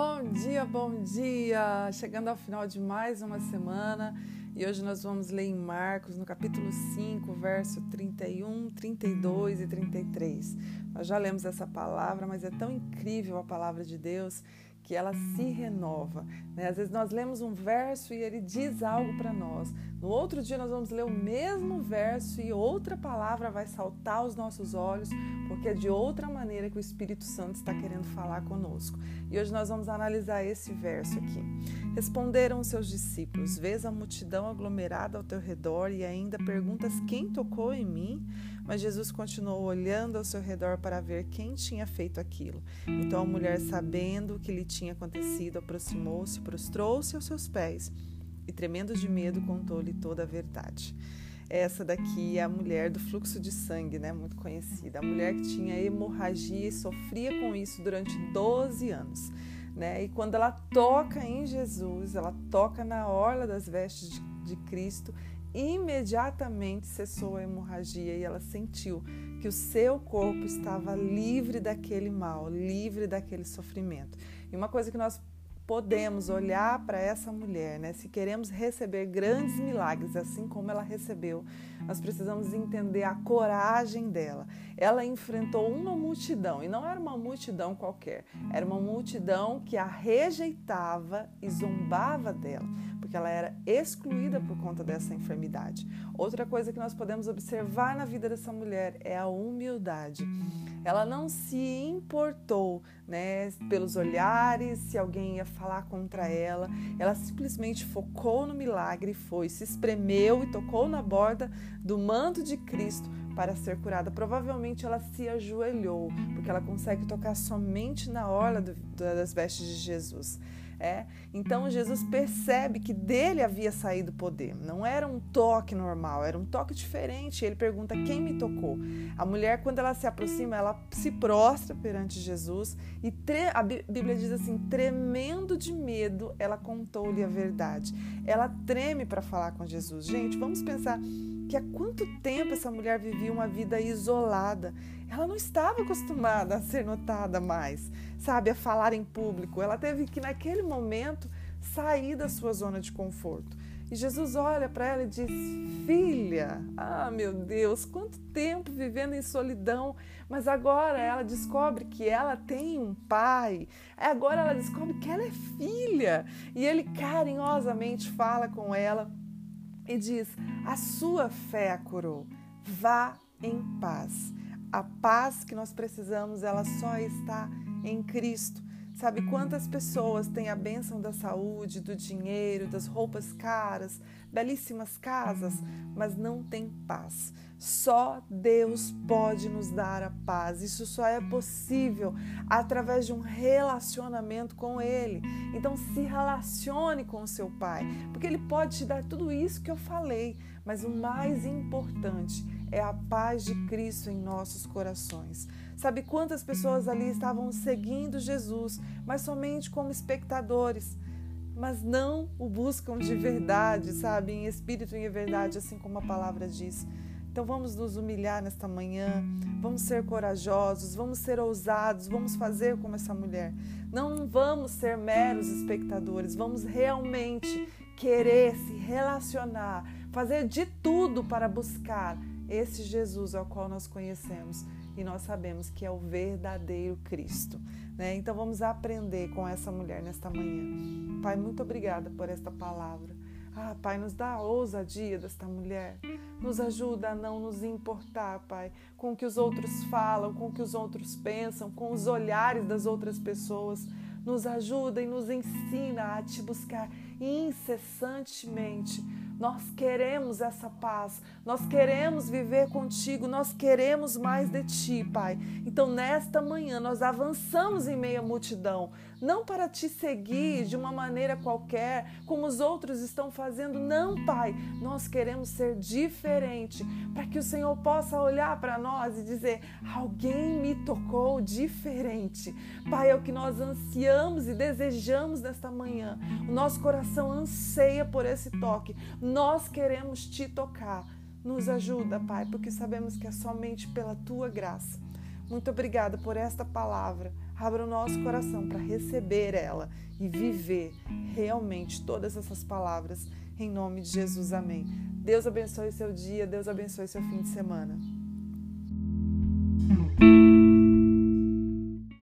Bom dia, bom dia! Chegando ao final de mais uma semana e hoje nós vamos ler em Marcos, no capítulo 5, verso 31, 32 e 33. Nós já lemos essa palavra, mas é tão incrível a palavra de Deus que ela se renova. Né? Às vezes nós lemos um verso e ele diz algo para nós. No outro dia nós vamos ler o mesmo verso e outra palavra vai saltar aos nossos olhos, porque é de outra maneira que o Espírito Santo está querendo falar conosco. E hoje nós vamos analisar esse verso aqui. Responderam seus discípulos: Vês a multidão aglomerada ao teu redor e ainda perguntas quem tocou em mim? Mas Jesus continuou olhando ao seu redor para ver quem tinha feito aquilo. Então a mulher, sabendo o que lhe tinha acontecido, aproximou-se, prostrou-se aos seus pés e, tremendo de medo, contou-lhe toda a verdade. Essa daqui é a mulher do fluxo de sangue, né? Muito conhecida. A mulher que tinha hemorragia e sofria com isso durante 12 anos. Né? E quando ela toca em Jesus, ela toca na orla das vestes de, de Cristo imediatamente cessou a hemorragia e ela sentiu que o seu corpo estava livre daquele mal, livre daquele sofrimento. E uma coisa que nós podemos olhar para essa mulher, né? Se queremos receber grandes milagres, assim como ela recebeu, nós precisamos entender a coragem dela. Ela enfrentou uma multidão e não era uma multidão qualquer, era uma multidão que a rejeitava e zombava dela, porque ela era excluída por conta dessa enfermidade. Outra coisa que nós podemos observar na vida dessa mulher é a humildade. Ela não se importou, né, pelos olhares, se alguém ia falar contra ela. Ela simplesmente focou no milagre foi, se espremeu e tocou na borda do manto de Cristo para ser curada. Provavelmente ela se ajoelhou, porque ela consegue tocar somente na orla do, das vestes de Jesus. É? Então Jesus percebe que dele havia saído poder. Não era um toque normal, era um toque diferente. Ele pergunta quem me tocou. A mulher, quando ela se aproxima, ela se prostra perante Jesus e a Bíblia diz assim, tremendo de medo, ela contou-lhe a verdade. Ela treme para falar com Jesus. Gente, vamos pensar que há quanto tempo essa mulher vivia uma vida isolada. Ela não estava acostumada a ser notada mais, sabe, a falar em público. Ela teve que, naquele momento, sair da sua zona de conforto. E Jesus olha para ela e diz: Filha, ah, meu Deus, quanto tempo vivendo em solidão, mas agora ela descobre que ela tem um pai, agora ela descobre que ela é filha. E ele carinhosamente fala com ela e diz: A sua fé a curou. Vá em paz. A paz que nós precisamos, ela só está em Cristo. Sabe quantas pessoas têm a bênção da saúde, do dinheiro, das roupas caras, belíssimas casas, mas não têm paz? Só Deus pode nos dar a paz. Isso só é possível através de um relacionamento com Ele. Então, se relacione com o seu Pai, porque Ele pode te dar tudo isso que eu falei, mas o mais importante é a paz de Cristo em nossos corações. Sabe quantas pessoas ali estavam seguindo Jesus, mas somente como espectadores? mas não o buscam de verdade, sabe? Em espírito e em verdade, assim como a palavra diz. Então vamos nos humilhar nesta manhã, vamos ser corajosos, vamos ser ousados, vamos fazer como essa mulher. Não vamos ser meros espectadores, vamos realmente querer se relacionar, fazer de tudo para buscar esse Jesus ao qual nós conhecemos e nós sabemos que é o verdadeiro Cristo. Né? Então vamos aprender com essa mulher nesta manhã. Pai, muito obrigada por esta palavra. Ah, Pai, nos dá a ousadia desta mulher. Nos ajuda a não nos importar, Pai, com o que os outros falam, com o que os outros pensam, com os olhares das outras pessoas. Nos ajuda e nos ensina a te buscar incessantemente nós queremos essa paz, nós queremos viver contigo, nós queremos mais de ti, Pai. Então, nesta manhã, nós avançamos em meio à multidão, não para te seguir de uma maneira qualquer, como os outros estão fazendo, não, Pai. Nós queremos ser diferente, para que o Senhor possa olhar para nós e dizer: alguém me tocou diferente. Pai, é o que nós ansiamos e desejamos nesta manhã. O nosso coração anseia por esse toque nós queremos te tocar. Nos ajuda, Pai, porque sabemos que é somente pela tua graça. Muito obrigada por esta palavra. abra o nosso coração para receber ela e viver realmente todas essas palavras. Em nome de Jesus, amém. Deus abençoe seu dia, Deus abençoe seu fim de semana.